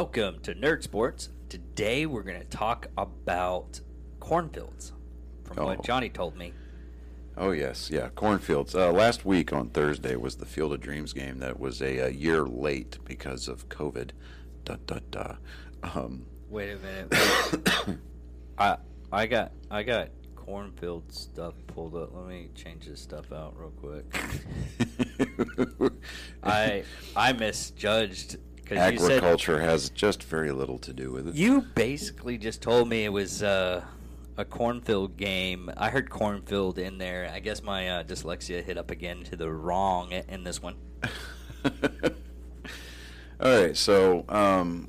Welcome to Nerd Sports. Today we're going to talk about cornfields, from Oh. what Johnny told me. Oh yes, yeah, cornfields. Uh, last week on Thursday was the Field of Dreams game that was a, a year late because of COVID. Da da da. Um, Wait a minute. I I got I got cornfield stuff pulled up. Let me change this stuff out real quick. I I misjudged you said agriculture has just very little to do with it. you basically just told me it was uh, a cornfield game. I heard cornfield in there. I guess my uh, dyslexia hit up again to the wrong in this one. All right, so um,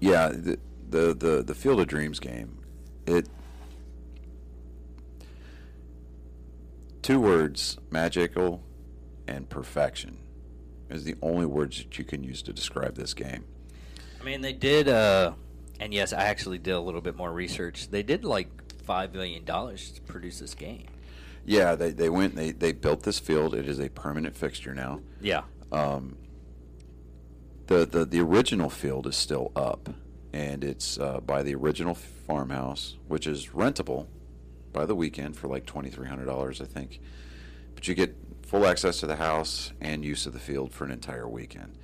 yeah, the, the the the Field of Dreams game, it two words, magical and perfection, is the only words that you can use to describe this game. I mean, they did, uh, and yes, I actually did a little bit more research. They did like five million dollars to produce this game. Yeah, they, they went they, they built this field. It is a permanent fixture now. Yeah, Um, the, the the original field is still up, and it's uh, by the original farmhouse, which is rentable by the weekend for like twenty three hundred dollars, I think. But you get full access to the house and use of the field for an entire weekend.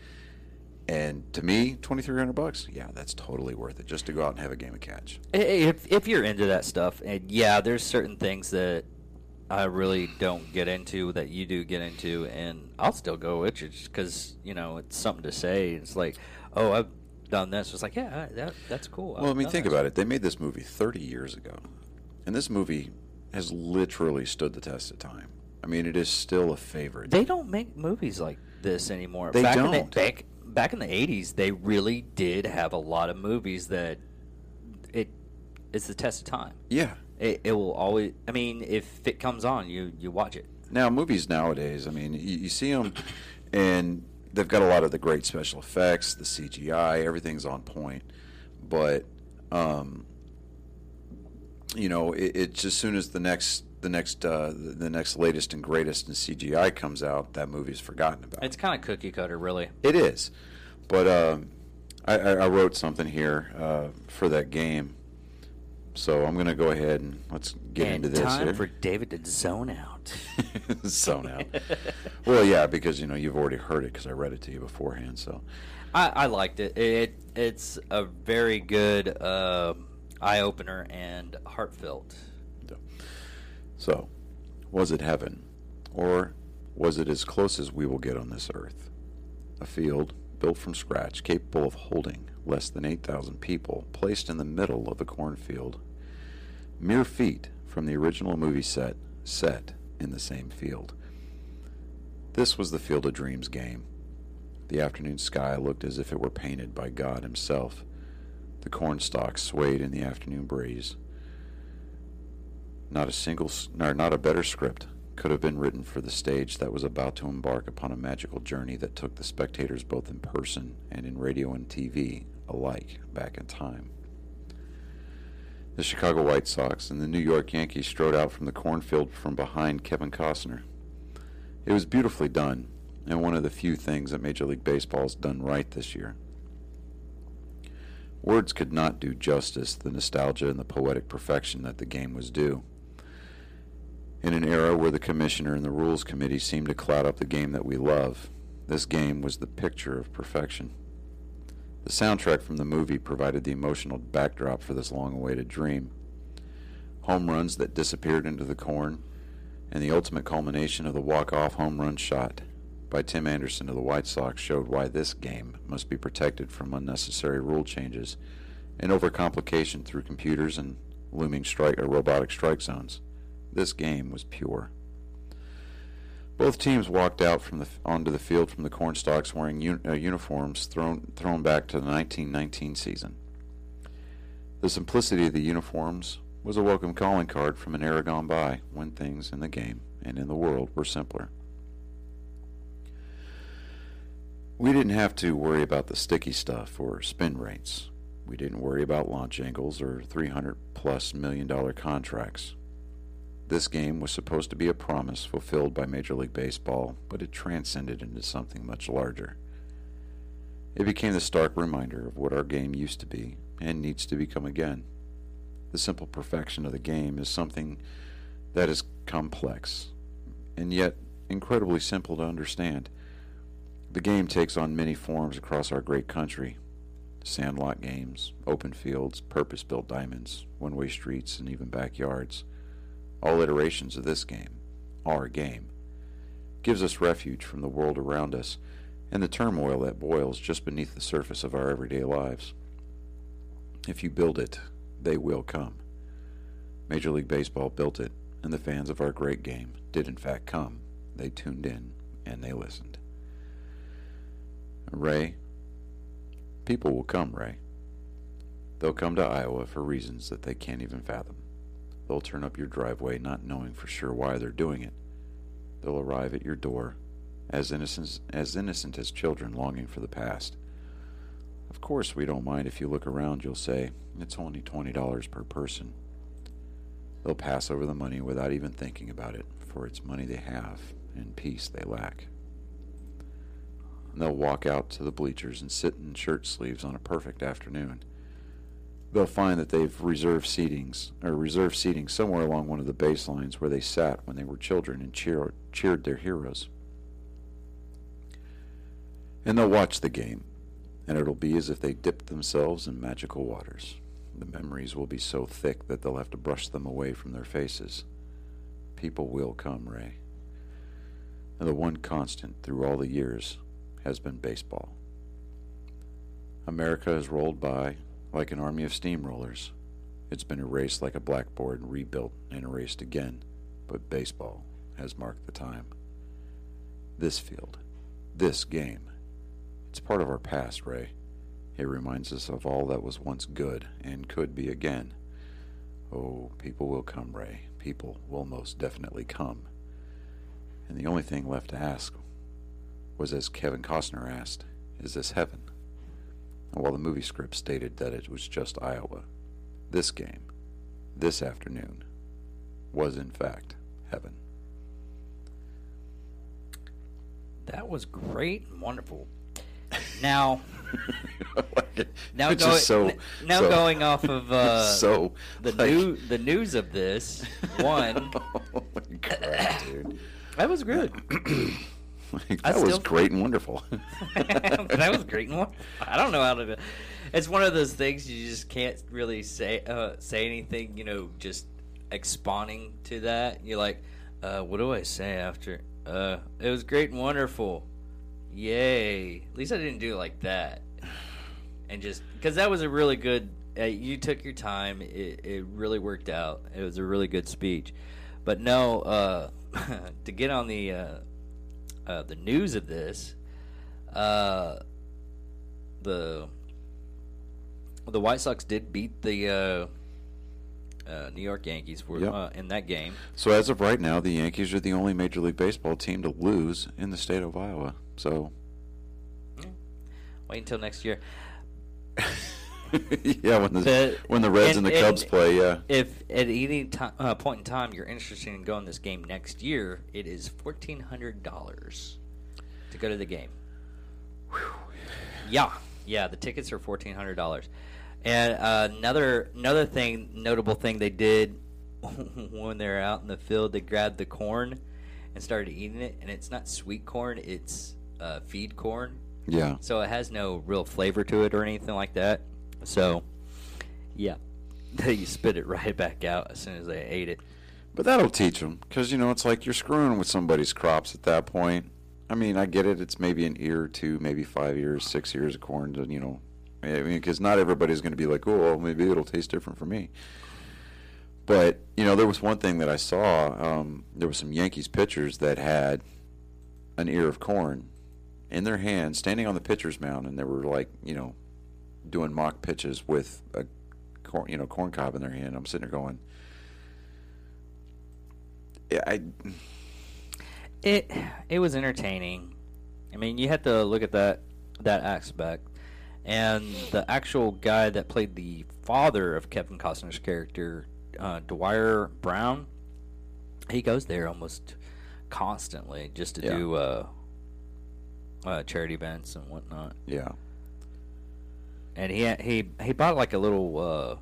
And to me, twenty three hundred bucks, yeah, that's totally worth it just to go out and have a game of catch. If if you're into that stuff, and yeah, there's certain things that I really don't get into that you do get into, and I'll still go with you just because you know it's something to say. It's like, oh, I've done this. It's like, yeah, that that's cool. Well, I mean, think about it. They made this movie 30 years ago, and this movie has literally stood the test of time. I mean, it is still a favorite. They don't make movies like this anymore. They back In don't. the, back back in the '80s, they really did have a lot of movies that it it's the test of time. yeah. It, it will always. I mean, if it comes on, you you watch it. Now, movies nowadays, I mean, you, you see them, and they've got a lot of the great special effects, the CGI, everything's on point. But, um, you know, it, it's as soon as the next the next uh, the the next latest and greatest in CGI comes out, that movie's forgotten about. It's kind of cookie cutter, really. It is, but um, I, I I wrote something here uh, for that game, so I'm going to go ahead and let's get and into this time here. for David to zone out. zone out. well, yeah, because you know you've already heard it because I read it to you beforehand. So I, I liked it. It it's a very good uh, eye opener and heartfelt. So, was it heaven? Or was it as close as we will get on this earth? A field built from scratch, capable of holding less than 8,000 people, placed in the middle of a cornfield, mere feet from the original movie set, set in the same field. This was the Field of Dreams game. The afternoon sky looked as if it were painted by God Himself. The cornstalks swayed in the afternoon breeze. Not a single, nor not a better script could have been written for the stage that was about to embark upon a magical journey that took the spectators both in person and in radio and TV alike back in time. The Chicago White Sox and the New York Yankees strode out from the cornfield from behind Kevin Costner. It was beautifully done, and one of the few things that Major League Baseball has done right this year. Words could not do justice to the nostalgia and the poetic perfection that the game was due. In an era where the commissioner and the rules committee seemed to cloud up the game that we love, this game was the picture of perfection. The soundtrack from the movie provided the emotional backdrop for this long awaited dream. Home runs that disappeared into the corn, and the ultimate culmination of the walk off home run shot by Tim Anderson of the White Sox showed why this game must be protected from unnecessary rule changes and overcomplication through computers and looming strike or robotic strike zones. This game was pure. Both teams walked out from the onto the field from the cornstalks wearing un, uh, uniforms thrown thrown back to the 1919 season. The simplicity of the uniforms was a welcome calling card from an era gone by when things in the game and in the world were simpler. We didn't have to worry about the sticky stuff or spin rates. We didn't worry about launch angles or 300 plus million dollar contracts. This game was supposed to be a promise fulfilled by Major League Baseball, but it transcended into something much larger. It became the stark reminder of what our game used to be and needs to become again. The simple perfection of the game is something that is complex and yet incredibly simple to understand. The game takes on many forms across our great country sandlot games, open fields, purpose built diamonds, one way streets, and even backyards. All iterations of this game, our game, gives us refuge from the world around us and the turmoil that boils just beneath the surface of our everyday lives. If you build it, they will come. Major League Baseball built it, and the fans of our great game did in fact come. They tuned in and they listened. Ray, people will come, Ray. They'll come to Iowa for reasons that they can't even fathom. They'll turn up your driveway not knowing for sure why they're doing it. They'll arrive at your door as innocent as innocent as children longing for the past. Of course, we don't mind if you look around, you'll say, it's only $20 per person. They'll pass over the money without even thinking about it, for it's money they have and peace they lack. And they'll walk out to the bleachers and sit in shirt sleeves on a perfect afternoon. They'll find that they've reserved seatings or reserved seating somewhere along one of the baselines where they sat when they were children and cheer, cheered their heroes. And they'll watch the game, and it'll be as if they dipped themselves in magical waters. The memories will be so thick that they'll have to brush them away from their faces. People will come, Ray. And the one constant through all the years has been baseball. America has rolled by like an army of steamrollers. It's been erased like a blackboard and rebuilt and erased again, but baseball has marked the time. This field, this game, it's part of our past, Ray. It reminds us of all that was once good and could be again. Oh, people will come, Ray. People will most definitely come. And the only thing left to ask was, as Kevin Costner asked, is this heaven? While the movie script stated that it was just Iowa, this game, this afternoon, was in fact heaven. That was great and wonderful. Now, now, It's go, just so- now so- going off of uh, so the like- new the news of this one, oh my god, dude! that was good. Like, that was great and wonderful. that was great. and wonderful. I don't know how to. Do. It's one of those things you just can't really say uh, say anything. You know, just expounding to that. You're like, uh, what do I say after? Uh, it was great and wonderful. Yay! At least I didn't do it like that. And just because that was a really good. Uh, you took your time. It, it really worked out. It was a really good speech. But no, uh, to get on the uh, the news of this, uh, the the White Sox did beat the uh, uh, New York Yankees for Yep. uh, in that game. so as of right now, the Yankees are the only Major League Baseball team to lose in the state of Iowa. So, Wait until next year. yeah, when the, The- when the Reds and, and- the Cubs and- play, yeah, If at any ti uh, point in time you're interested in going this game next year, it is fourteen hundred dollars to go to the game. Yeah, yeah, the tickets are fourteen hundred dollars. And uh, another another thing, notable thing they did when they're out in the field, they grabbed the corn and started eating it, and it's not sweet corn; it's uh, feed corn. yeah. So it has no real flavor to it or anything like that. So, yeah, they spit it right back out as soon as they ate it. But that'll teach them, because you know it's like you're screwing with somebody's crops at that point. I mean, I get it. It's maybe an ear or two, maybe five years, six years of corn. You know, I mean, because not everybody's going to be like, oh, maybe it'll taste different for me. But you know, there was one thing that I saw. Um, there was some Yankees pitchers that had an ear of corn in their hand, standing on the pitcher's mound, and they were like, you know, doing mock pitches with a corn, you know, corn cob in their hand. I'm sitting there going. Yeah, I It it was entertaining. I mean, you have to look at that that aspect. And the actual guy that played the father of Kevin Costner's character, uh, Dwier Brown, he goes there almost constantly just to Yeah. do uh, uh, charity events and whatnot. yeah. And he he he bought like a little uh,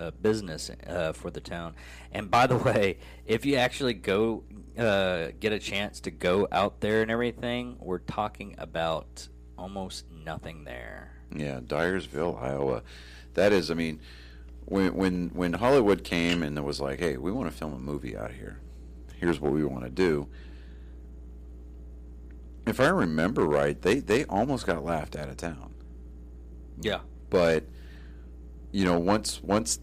uh, business uh, for the town. And by the way, if you actually go uh, get a chance to go out there and everything, we're talking about almost nothing there. Yeah, Dyersville, Iowa. That is, I mean, when when when Hollywood came and it was like, hey, we want to film a movie out here. Here's what we want to do. If I remember right, they they almost got laughed out of town. Yeah. But you know, once once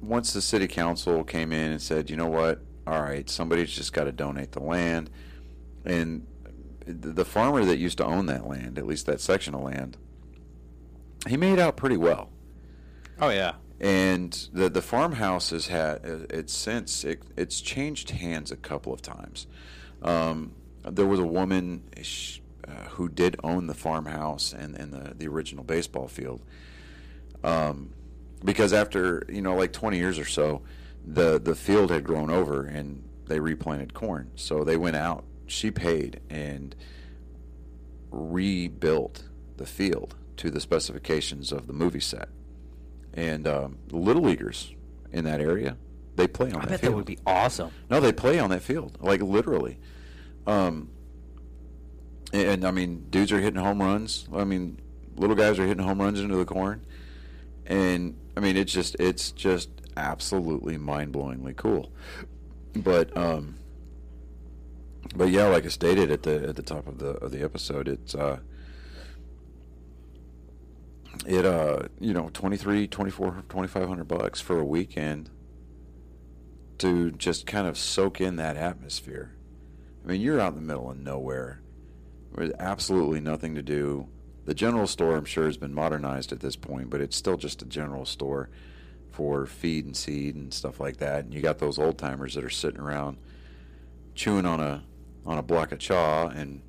once the city council came in and said, you know what, all right, somebody's just got to donate the land, and the farmer that used to own that land, at least that section of land, he made out pretty well. Oh yeah. And the the farmhouse has had it's since it, it's changed hands a couple of times. Um, there was a woman uh, who did own the farmhouse and, and the, the original baseball field. Um, because after you know like 20 years or so, the the field had grown over and they replanted corn. So they went out. She paid and rebuilt the field to the specifications of the movie set. And um, the little leaguers in that area, they play on I that bet field. that would be awesome. No, they play on that field, like literally. Um, and, I mean, dudes are hitting home runs. I mean, little guys are hitting home runs into the corn, and I mean, it's just it's just absolutely mind blowingly cool. But um, but yeah, like I stated at the at the top of the of the episode, it's uh, it uh, you know, 23, 24, 2500 bucks for a weekend to just kind of soak in that atmosphere. I mean, you're out in the middle of nowhere with absolutely nothing to do. The general store, I'm sure, has been modernized at this point, but it's still just a general store for feed and seed and stuff like that. And you got those old timers that are sitting around chewing on a on a block of chaw and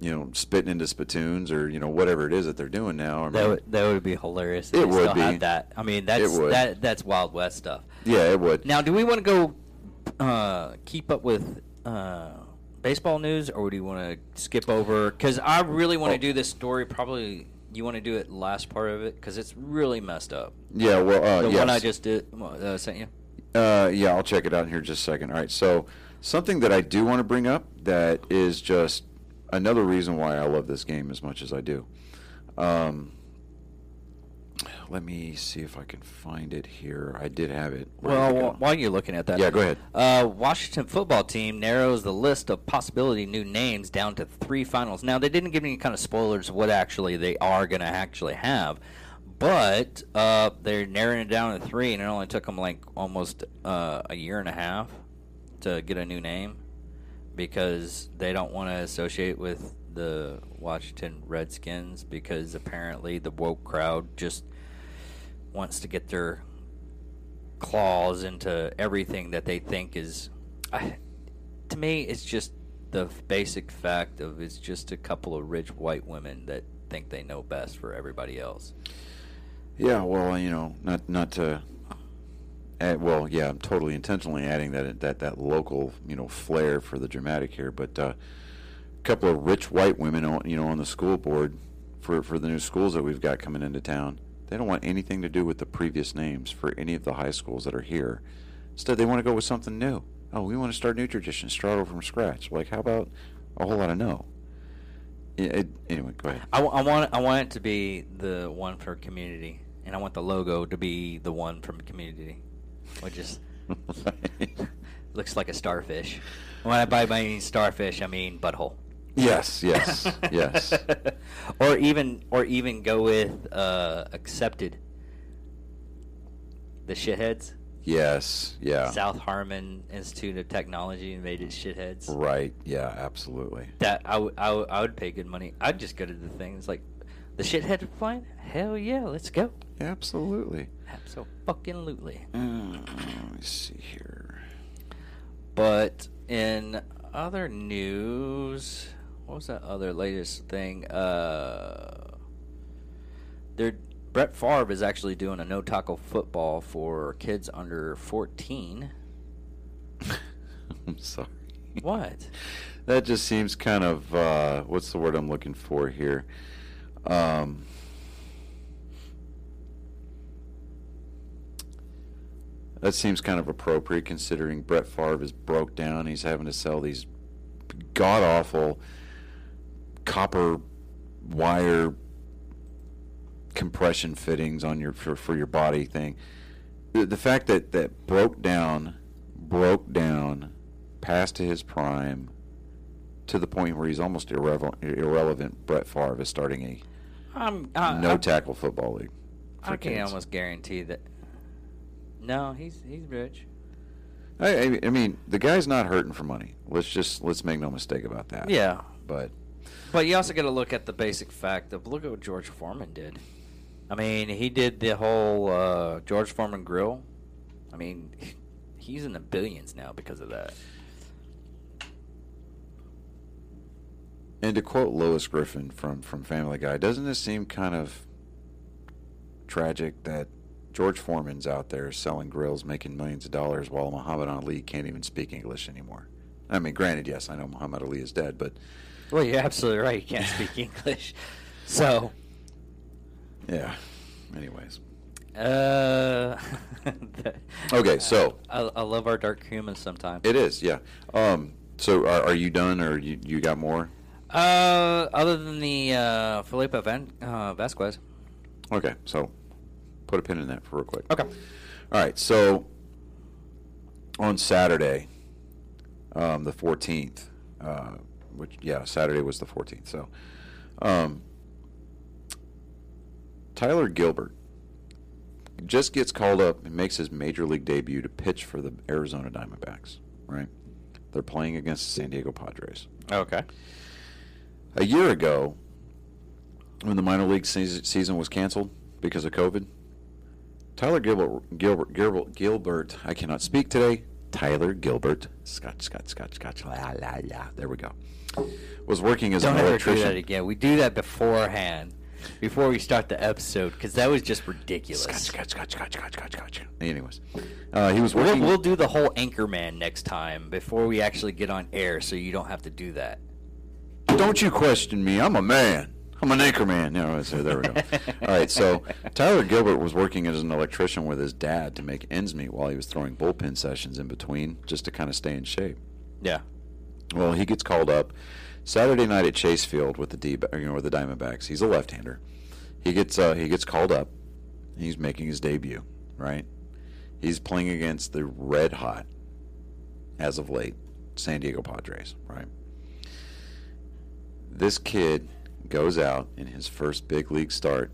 you know spitting into spittoons or you know whatever it is that they're doing now. I mean, That would that would be hilarious. if It would still be. That. I mean, that's that that's Wild West stuff. yeah, it would. Now, do we want to go uh, keep up with uh, baseball news, or do you want to skip over? Because I really want to Oh. do this story. Probably you want to do it last part of it because it's really messed up. Yeah, well, uh, The yes. one I just did uh, sent you. Uh, yeah, I'll check it out in here in just a second. All right, so something that I do want to bring up that is just another reason why I love this game as much as I do. Um, let me see if I can find it here. I did have it. Well, to go. wh- while you're looking at that, Yeah, go ahead. Uh, Washington football team narrows the list of possibility new names down to three finals. Now, they didn't give any kind of spoilers what actually they are going to actually have, but uh, they're narrowing it down to three, and it only took them like almost uh, a year and a half to get a new name because they don't want to associate with the Washington Redskins because apparently the woke crowd just wants to get their claws into everything that they think is I, to me it's just the basic fact of it's just a couple of rich white women that think they know best for everybody else Yeah, well, you know, not not to. Add, well, yeah, I'm totally intentionally adding that that that local, you know, flair for the dramatic here. But uh, a couple of rich white women, on, you know, on the school board for for the new schools that we've got coming into town. They don't want anything to do with the previous names for any of the high schools that are here. Instead, they want to go with something new. Oh, we want to start new traditions, start over from scratch. Like, how about a whole lot of no? It, it, anyway, go ahead. I, I want I want it to be the one for community and I want the logo to be the one from community which is looks like a starfish when I buy my starfish I mean butthole yes, yes, yes. or even or even go with uh, accepted. The shitheads. Yes, yeah. South Harmon Institute of Technology made it shitheads. Right, yeah, absolutely. That I would I I would pay good money. I'd just go to the thing. It's like the shithead flying. Hell yeah, let's go. Absolutely. Absolutely. Uh, let me see here. But in other news, what was that other latest thing? Uh, Brett Favre is actually doing a no tackle football for kids under 14. I'm sorry. What? that just seems kind of uh, what's the word I'm looking for here? Um, that seems kind of appropriate considering Brett Favre is broke down. He's having to sell these god awful copper wire compression fittings on your for, for your body thing. The, the fact that that broke down, broke down, past his prime, to the point where he's almost irrelevant. Irrelevant. Brett Favre is starting a I'm, uh, no I, tackle football league. I can kids. almost guarantee that. No, he's he's rich. I, I- I mean, the guy's not hurting for money. Let's just let's make no mistake about that. Yeah, But but you also got to look at the basic fact of look at what George Foreman did. I mean, he did the whole uh, George Foreman grill. I mean, he's in the billions now because of that. and to quote Lois Griffin from from Family Guy, doesn't this seem kind of tragic that George Foreman's out there selling grills, making millions of dollars, while Muhammad Ali can't even speak English anymore? I mean, granted, yes, I know Muhammad Ali is dead, but Well, you're absolutely right. You can't speak English, so yeah. Anyways, uh, Okay, so- I, I love our dark humans sometimes. it is, yeah. Um, so are, are you done, or you you got more? Uh, other than the uh, Felipe Van, uh, Vasquez. Okay, so put a pin in that for real quick. Okay. All right, so on Saturday, um, the 14th, uh, which, yeah, Saturday was the 14th. So, um, Tyler Gilbert just gets called up and makes his major league debut to pitch for the Arizona Diamondbacks, right? They're playing against the San Diego Padres. Okay. A year ago, when the minor league season, season was canceled because of COVID, Tyler Gilbert, Gilbert, Gilbert, Gilbert, I cannot speak today. Tyler Gilbert, Scotch, Scotch, Scotch, Scotch, la la la. There we go. Was working as Don't an ever do electrician. that again. We do that beforehand, before we start the episode, because that was just ridiculous. Scotch, Scotch, Scotch, Scotch, Scotch, Scotch, Scotch. Anyways, uh, he was We'll, working. we'll do the whole Anchorman next time before we actually get on air, so you don't have to do that. Don't you question me. I'm a man. I'm an anchor man. No, so there we go. All right, so Tyler Gilbert was working as an electrician with his dad to make ends meet while he was throwing bullpen sessions in between, just to kind of stay in shape. Yeah. Well, he gets called up Saturday night at Chase Field with the D, you know, with the Diamondbacks. He's a left-hander. He gets uh, he gets called up. He's making his debut, right? He's playing against the red hot, as of late, San Diego Padres, right? This kid goes out in his first big league start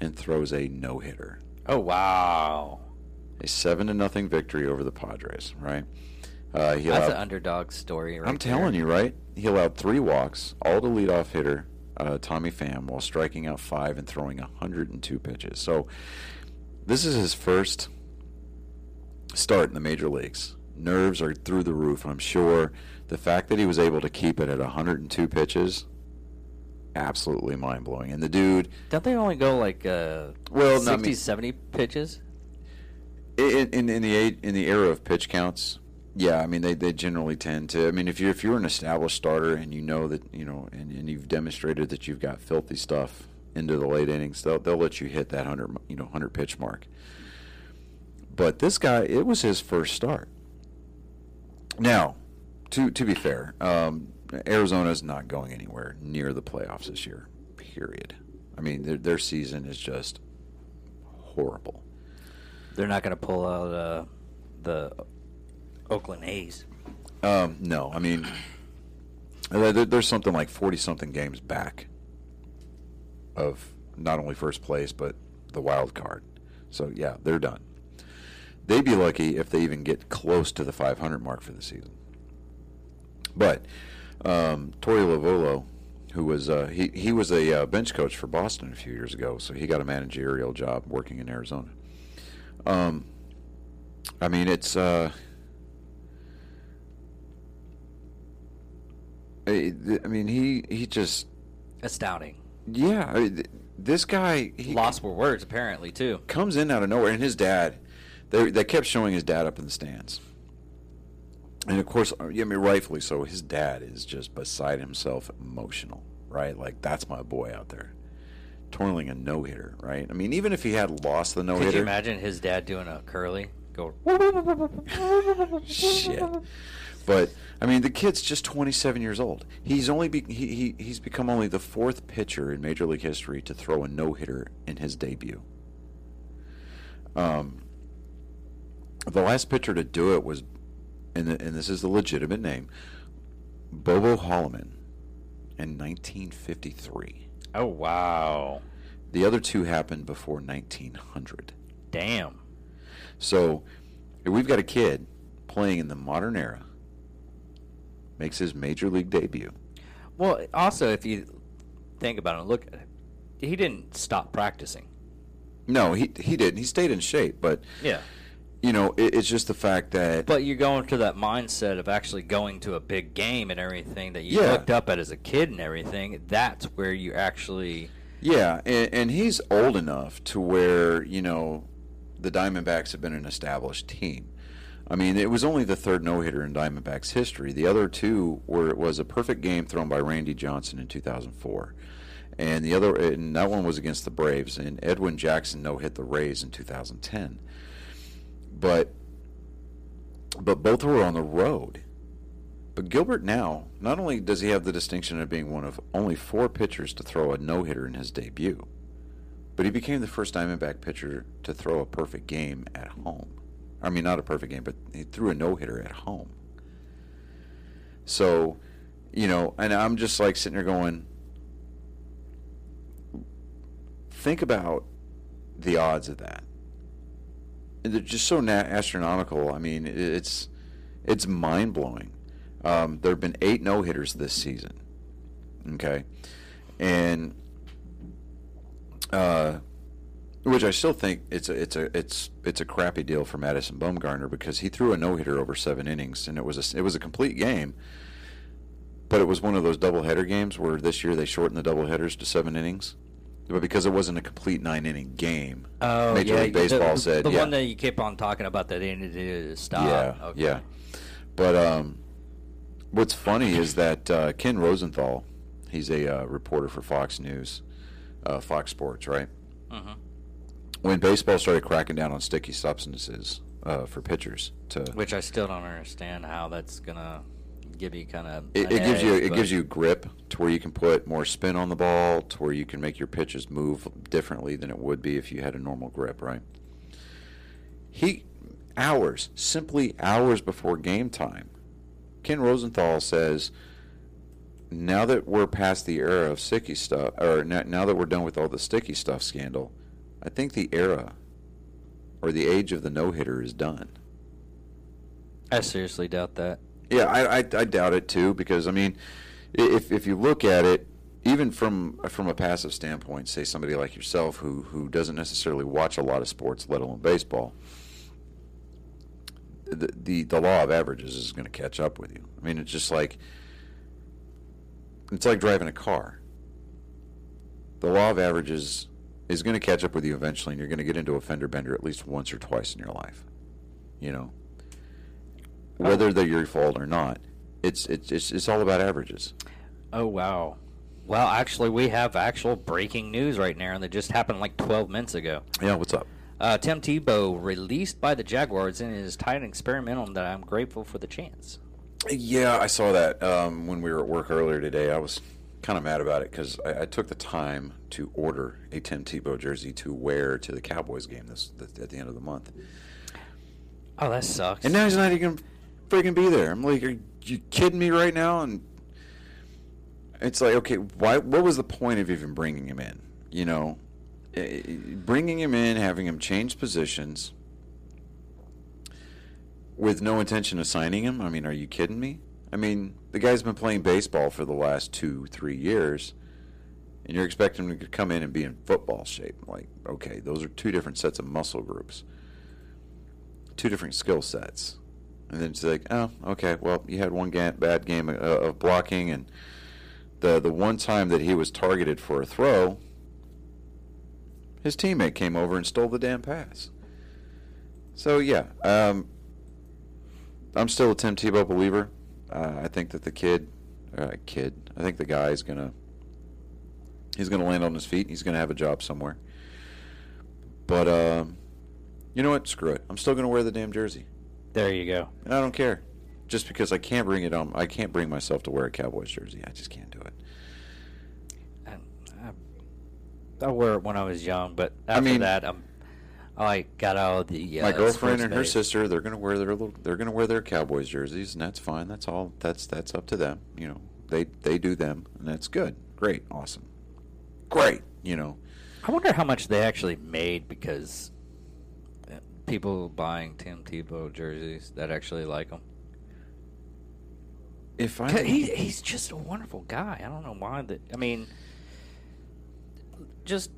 and throws a no hitter Oh wow, a seven to nothing victory over the Padres. Right? Uh, he that's an underdog story, right I'm telling you, right? He allowed three walks, all to leadoff hitter uh, Tommy Pham, while striking out five and throwing 102 pitches. So this is his first start in the major leagues. Nerves are through the roof. I'm sure the fact that he was able to keep it at 102 pitches, absolutely mind blowing. And the dude, Don't they only go like uh, Well, no, I 60, mean- 70 pitches? in, in, in the a- in the era of pitch counts, yeah, I mean they, they generally tend to. I mean if you are if you're an established starter and you know that you know and, and you've demonstrated that you've got filthy stuff into the late innings, they'll they'll let you hit that hundred you know hundred pitch mark. But this guy, it was his first start. Now, to to be fair, um, Arizona's not going anywhere near the playoffs this year. Period. I mean their their season is just horrible. They're not going to pull out uh, the Oakland A's. Um, no, I mean, there- there- there's something like forty something games back of not only first place but the wild card. So yeah, they're done. They'd be lucky if they even get close to the 500 mark for the season. But um, Torey Lovullo, who was uh, he he was a uh, bench coach for Boston a few years ago, so he got a managerial job working in Arizona. Um, I mean, it's. Uh, I I mean, he he just Astounding. yeah. I mean, th- this guy he Lost for words, apparently, too. comes in out of nowhere, and his dad, they they kept showing his dad up in the stands, and of course, uh, I mean, rightfully so. His dad is just beside himself, emotional, right? Like that's my boy out there, twirling a no hitter, right? I mean, even if he had lost the no Could you hitter, imagine his dad doing a curly, go. Shit. But I mean, the kid's just 27 years old. He's only be, he, he he's become only the fourth pitcher in Major League history to throw a no hitter in his debut. Um, the last pitcher to do it was, and, the, and this is the legitimate name, Bobo Holloman, in 1953. Oh wow! The other two happened before 1900. Damn. So, if we've got a kid playing in the modern era, makes his major league debut. Well, also if you think about it, look, he didn't stop practicing. No, he he didn't. He stayed in shape, but Yeah. You know, it, it's just the fact that But you're going to that mindset of actually going to a big game and everything that you Yeah. looked up at as a kid and everything. That's where you actually. yeah, and, and he's old enough to where you know the Diamondbacks have been an established team. I mean, it was only the third no hitter in Diamondbacks history. The other two were it was a perfect game thrown by Randy Johnson in 2004, and the other and that one was against the Braves. And Edwin Jackson no hit the Rays in 2010. But but both were on the road. But Gilbert now, not only does he have the distinction of being one of only four pitchers to throw a no hitter in his debut, but he became the first Diamondback pitcher to throw a perfect game at home. I mean, not a perfect game, but he threw a no hitter at home. So, you know, and I'm just like sitting there going, think about the odds of that. They're just so na- astronomical. I mean, it's it's mind blowing. Um, there have been eight no hitters this season. Okay, and uh, which I still think it's a it's a it's it's a crappy deal for Madison Bumgarner because he threw a no hitter over seven innings and it was a it was a complete game. But it was one of those doubleheader games where this year they shortened the doubleheaders to seven innings. But because it wasn't a complete nine inning game, Oh, Major yeah. League Baseball the, said, the yeah. one that you keep on talking about that they needed to stop. Yeah, Okay. yeah. But um, what's funny is that uh, Ken Rosenthal, he's a uh, reporter for Fox News, uh, Fox Sports, right? Mhm. When baseball started cracking down on sticky substances uh, for pitchers, to Which I still don't understand how that's gonna give you kind of. it, it gives you it gives you grip to where you can put more spin on the ball, to where you can make your pitches move differently than it would be if you had a normal grip, right? He hours, simply hours before game time, Ken Rosenthal says, "Now that we're past the era of sticky stuff, or now, now that we're done with all the sticky stuff scandal, I think the era or the age of the no hitter is done." I seriously doubt that. Yeah, I, I, I doubt it too because I mean, if if you look at it, even from from a passive standpoint, say somebody like yourself who who doesn't necessarily watch a lot of sports, let alone baseball, the the, the law of averages is going to catch up with you. I mean, it's just like it's like driving a car. The law of averages is going to catch up with you eventually, and you're going to get into a fender bender at least once or twice in your life. You know whether they're your fault or not. It's it's it's, it's all about averages. Oh wow. Well, actually, we have actual breaking news right now and that just happened like 12 minutes ago. Yeah, what's up? Uh, Tim Tebow released by the Jaguars in his tight end experimental that I'm grateful for the chance. Yeah, I saw that um, when we were at work earlier today. I was kind of mad about it because I, I took the time to order a Tim Tebow jersey to wear to the Cowboys game this, at the end of the month, Oh, that sucks. and now he's not even freaking be there. I'm like, are you kidding me right now? And it's like, okay, why? What was the point of even bringing him in? You know, Eh, bringing him in, having him change positions with no intention of signing him. I mean, are you kidding me? I mean, the guy's been playing baseball for the last two, three years, and you're expecting him to come in and be in football shape. Like, okay, those are two different sets of muscle groups, two different skill sets. And then it's like, oh, okay, well, you had one ga- bad game uh, of blocking, and the the one time that he was targeted for a throw, his teammate came over and stole the damn pass. So yeah, um, I'm still a Tim Tebow believer. Uh, I think that the kid, uh, kid, I think the guy is gonna, he's gonna land on his feet. He's gonna have a job somewhere. But um, You know what? Screw it. I'm still to wear the damn jersey, There you go. I don't care. Just because I can't bring it on, I can't bring myself to wear a Cowboys jersey. I just can't do it. And I, I wore it when I was young, but after mean- that, I'm I got out of the. Uh, My girlfriend and her sister, they're going to wear their little, they're going to wear their Cowboys jerseys, and that's fine. That's all. That's that's up to them. You know, they they do them, and that's good. Great, awesome, great. You know, I wonder how much they actually made because people buying Tim Tebow jerseys that actually like him. if I He, he's just a wonderful guy. I don't know why that. I mean, just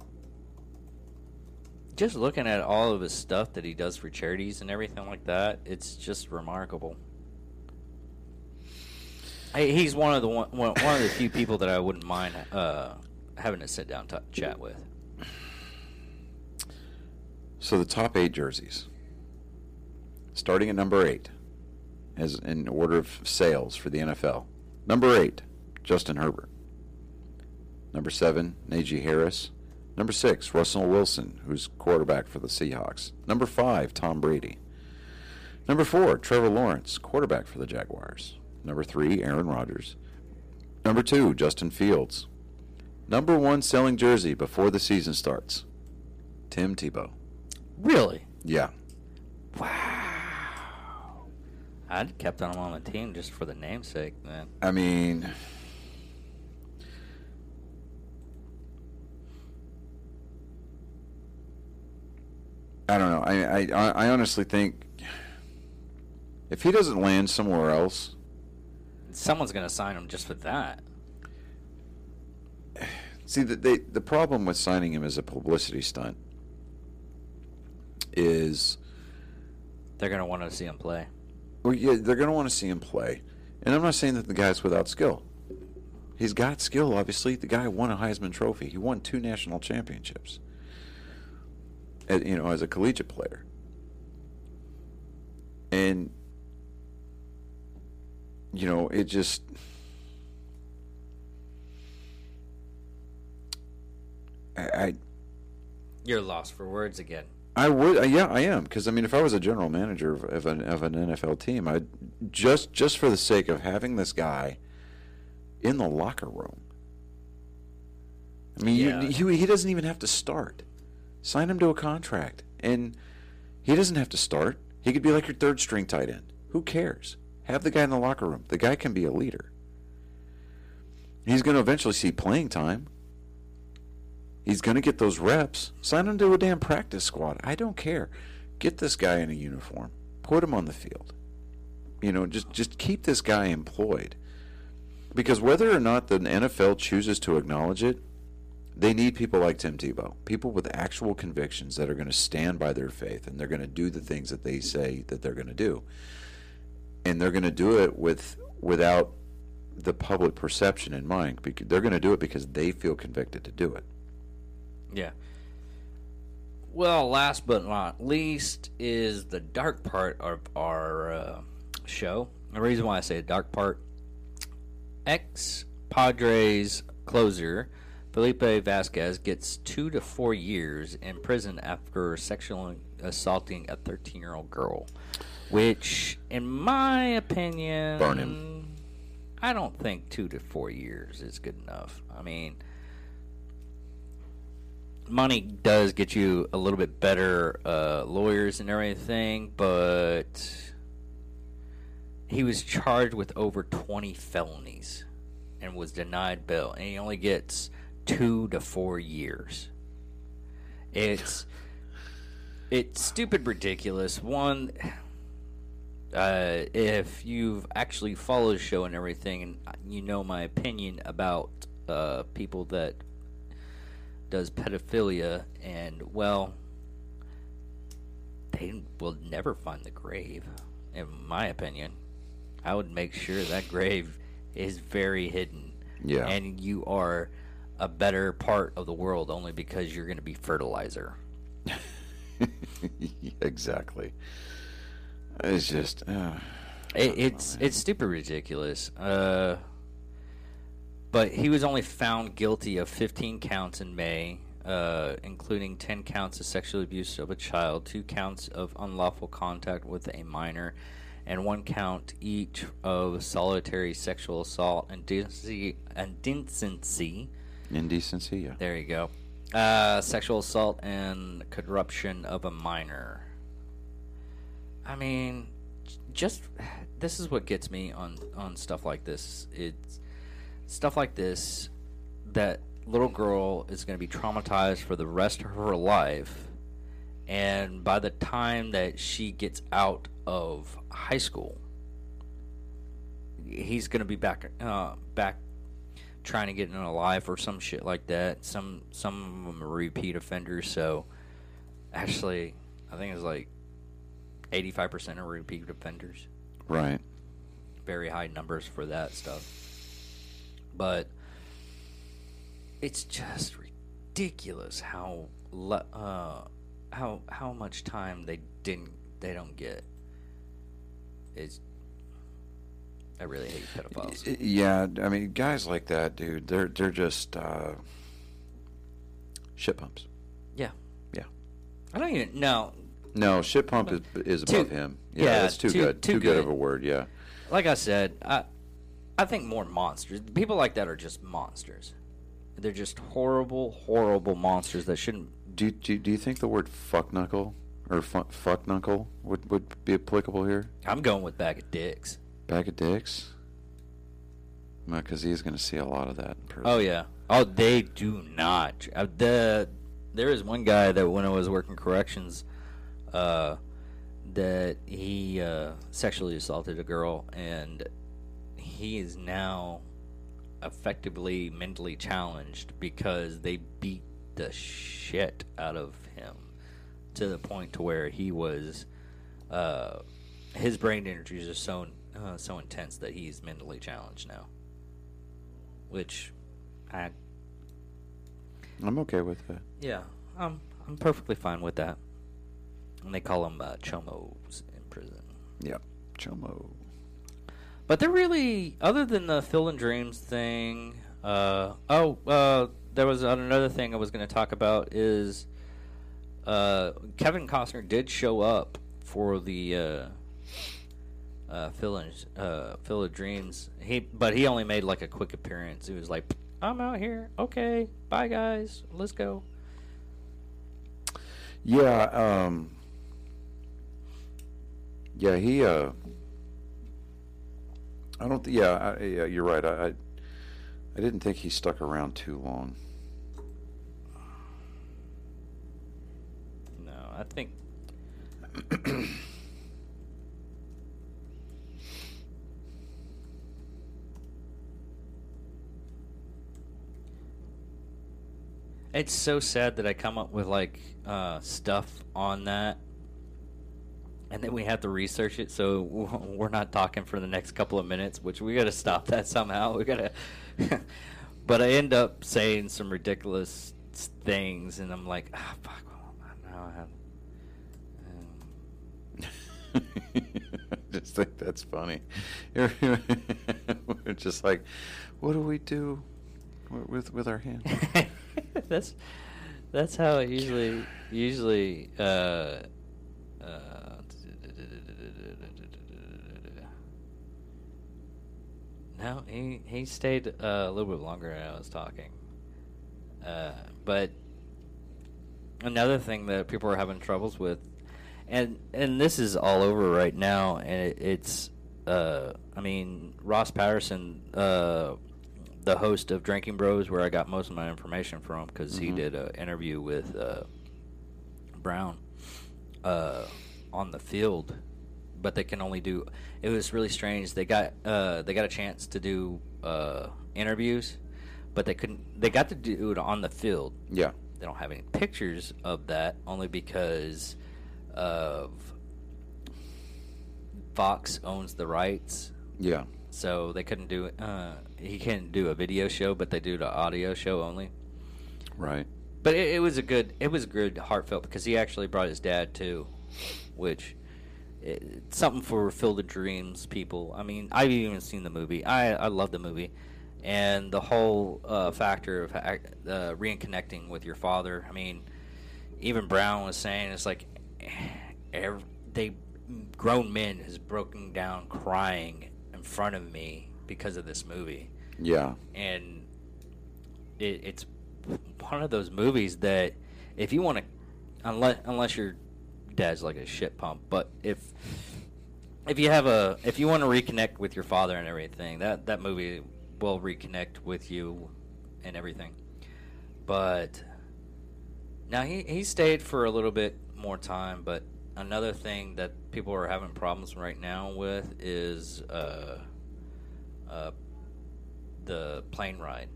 just looking at all of his stuff that he does for charities and everything like that, it's just remarkable. I, he's one of the one, one of the few people that I wouldn't mind uh, having to sit down t- chat with. So the top eight jerseys, starting at number eight, as in order of sales for the NFL. Number eight, Justin Herbert. Number seven, Najee Harris. Number six, Russell Wilson, who's quarterback for the Seahawks. Number five, Tom Brady. Number four, Trevor Lawrence, quarterback for the Jaguars. Number three, Aaron Rodgers. Number two, Justin Fields. Number one selling jersey before the season starts, Tim Tebow. Really? Yeah. Wow. I'd kept him on the team just for the namesake, man. I mean, I don't know. I, I I honestly think if he doesn't land somewhere else, Someone's gonna sign him just for that. see the they, the problem with signing him is a publicity stunt is They're gonna want to see him play. well, yeah, they're going to want to see him play, and I'm not saying that the guy's without skill. He's got skill, obviously. The guy won a Heisman Trophy. He won two national championships. At, you know, as a collegiate player, and you know, it just. I, I You're lost for words again. I would, uh, yeah, I am, because I mean, if I was a general manager of, of an of an NFL team, I just just for the sake of having this guy in the locker room. I mean, Yeah. you, he he doesn't even have to start. Sign him to a contract, and he doesn't have to start. He could be like your third string tight end. Who cares? Have the guy in the locker room. The guy can be a leader. He's going to eventually see playing time. He's going to get those reps. Sign him to a damn practice squad. I don't care. Get this guy in a uniform. Put him on the field. You know, just just keep this guy employed. Because whether or not the NFL chooses to acknowledge it, they need people like Tim Tebow, people with actual convictions that are going to stand by their faith and they're going to do the things that they say that they're going to do. And they're going to do it with without the public perception in mind. They're going to do it because they feel convicted to do it. Yeah. Well, last but not least is the dark part of our uh, show. The reason why I say dark part, ex Padres closer Felipe Vasquez gets two to four years in prison after sexually assaulting a 13 year old girl. Which, in my opinion, Burn him. I don't think two to four years is good enough. I mean, money does get you a little bit better uh, lawyers and everything, but he was charged with over 20 felonies and was denied bail, and he only gets two to four years. It's it's stupid ridiculous. One, uh, if you've actually followed the show and everything, and you know my opinion about uh, people that does pedophilia, and well, they will never find the grave. In my opinion, I would make sure that grave is very hidden. Yeah. and you are a better part of the world only because you're going to be fertilizer. exactly. It's just. Uh, It, it's it's stupid ridiculous. Uh, but he was only found guilty of 15 counts in May uh, including 10 counts of sexual abuse of a child, two counts of unlawful contact with a minor, and one count each of solitary sexual assault and decency. And. Indecency, yeah. There you go. Uh, sexual assault and corruption of a minor. I mean, just this is what gets me on on stuff like this. It's stuff like this that little girl is going to be traumatized for the rest of her life, and by the time that she gets out of high school, he's going to be back uh, back trying to get in a life or some shit like that. Some some of them are repeat offenders. So actually, I think it's like eighty five percent are repeat offenders. Right. Very high numbers for that stuff. But it's just ridiculous how le- uh, how how much time they didn't they don't get. It's I really hate pedophiles. Yeah, I mean, guys like that, dude, they're they're just uh, shit pumps. Yeah. Yeah. I don't even know. No, shit pump is is Too- him. Yeah, yeah, that's too, too- good. too Too, good. good. of a word. Yeah. Like I said, I I think more monsters. People like that are just monsters. They're just horrible, horrible monsters that shouldn't. Do do, do you think the word fuck knuckle or fu- fuck knuckle would would be applicable here? I'm going with bag of dicks. Bag of dicks. Because he's going to see a lot of that in person. Oh yeah. Oh, they do not. Uh, the there is one guy that when I was working corrections, uh, that he uh, sexually assaulted a girl, and he is now effectively mentally challenged because they beat the shit out of him to the point to where he was uh, his brain energies are so uh, so intense that he's mentally challenged now which I I'm okay with that. yeah I'm I'm perfectly fine with that and they call them uh, chomos in prison Yeah. Chomo. But they're really, other than the Field and Dreams thing. Uh, oh, uh, there was another thing I was going to talk about is uh, Kevin Costner did show up for the uh, uh, Field and uh, Field of Dreams. He, but he only made like a quick appearance. He was like, "I'm out here. Okay, bye guys. Let's go." Yeah. Um. Yeah. He. I don't. Yeah. I, yeah. You're right. I, I. I didn't think he stuck around too long. No, I think it's so sad that I come up with like uh, stuff on that, and then we have to research it. So we're not talking for the next couple of minutes, which we got to stop that somehow. We got to. but I end up saying some ridiculous things, and I'm like, ah, fuck. Well, now I have. Um, I just think that's funny. We're just like, what do we do with with our hands? that's that's how it usually usually uh, uh, no he he stayed uh, a little bit longer than I was talking uh, but another thing that people are having troubles with and and this is all over right now and it, it's uh, I mean Ross Patterson uh, the host of Drinking Bros, where I got most of my information from, because he Mhm. did an interview with uh, Brown uh, on the field, but they can only do. It was really strange. They got uh, they got a chance to do uh, interviews, but they couldn't. They got to do it on the field. yeah. They don't have any pictures of that, only because of Fox owns the rights Yeah. so they couldn't do uh he couldn't do a video show but they do the audio show only Right. but it, it was a good it was a good heartfelt because he actually brought his dad too which it, something for Field of Dreams people I mean I've even seen the movie I I love the movie and the whole uh, factor of uh, reconnecting with your father. I mean, even Brown was saying it's like every, they grown men has broken down crying in front of me because of this movie. Yeah. And it, it's one of those movies that if you want to, unless unless your dad's like a shit pump, but if if you have a if you want to reconnect with your father and everything, that that movie will reconnect with you and everything. But now he he stayed for a little bit more time, but another thing that people are having problems right now with is uh, uh, the plane ride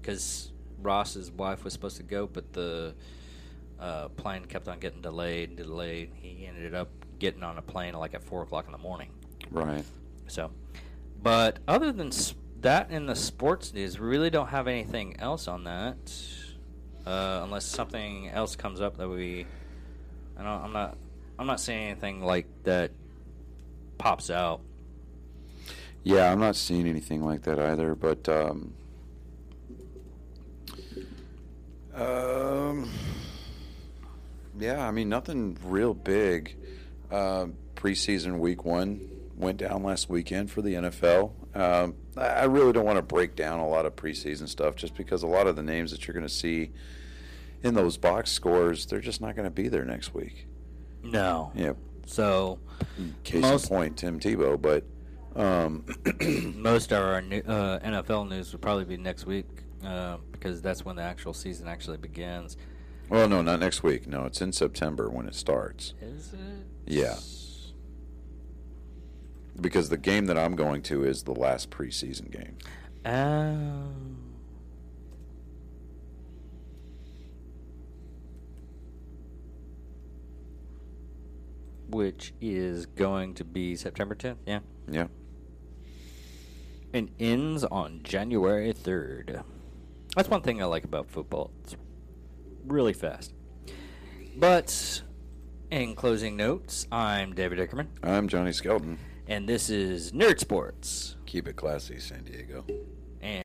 because Ross's wife was supposed to go, but the uh, plane kept on getting delayed and delayed. He ended up getting on a plane like at four o'clock in the morning. Right. So, but other than that in the sports news, we really don't have anything else on that, uh, unless something else comes up that we. I don't. I'm not. I'm not seeing anything like that pops out. Yeah, I'm not seeing anything like that either. But um, um, yeah, I mean nothing real big. Uh, preseason week one went down last weekend for the NFL. Um, I really don't want to break down a lot of preseason stuff just because a lot of the names that you're going to see in those box scores, they're just not going to be there next week. No. Yeah. So, case most, in point, Tim Tebow. But um, most of our new, uh, NFL news would probably be next week uh, because that's when the actual season actually begins. Well, no, not next week. No, it's in September when it starts. Is it? Yeah. Because the game that I'm going to is the last preseason game. Oh. which is going to be September 10th. Yeah. Yeah. And ends on January 3rd. That's one thing I like about football. It's really fast. But in closing notes, I'm David Ickerman. I'm Johnny Skelton. And this is Nerd Sports. Keep it classy, San Diego.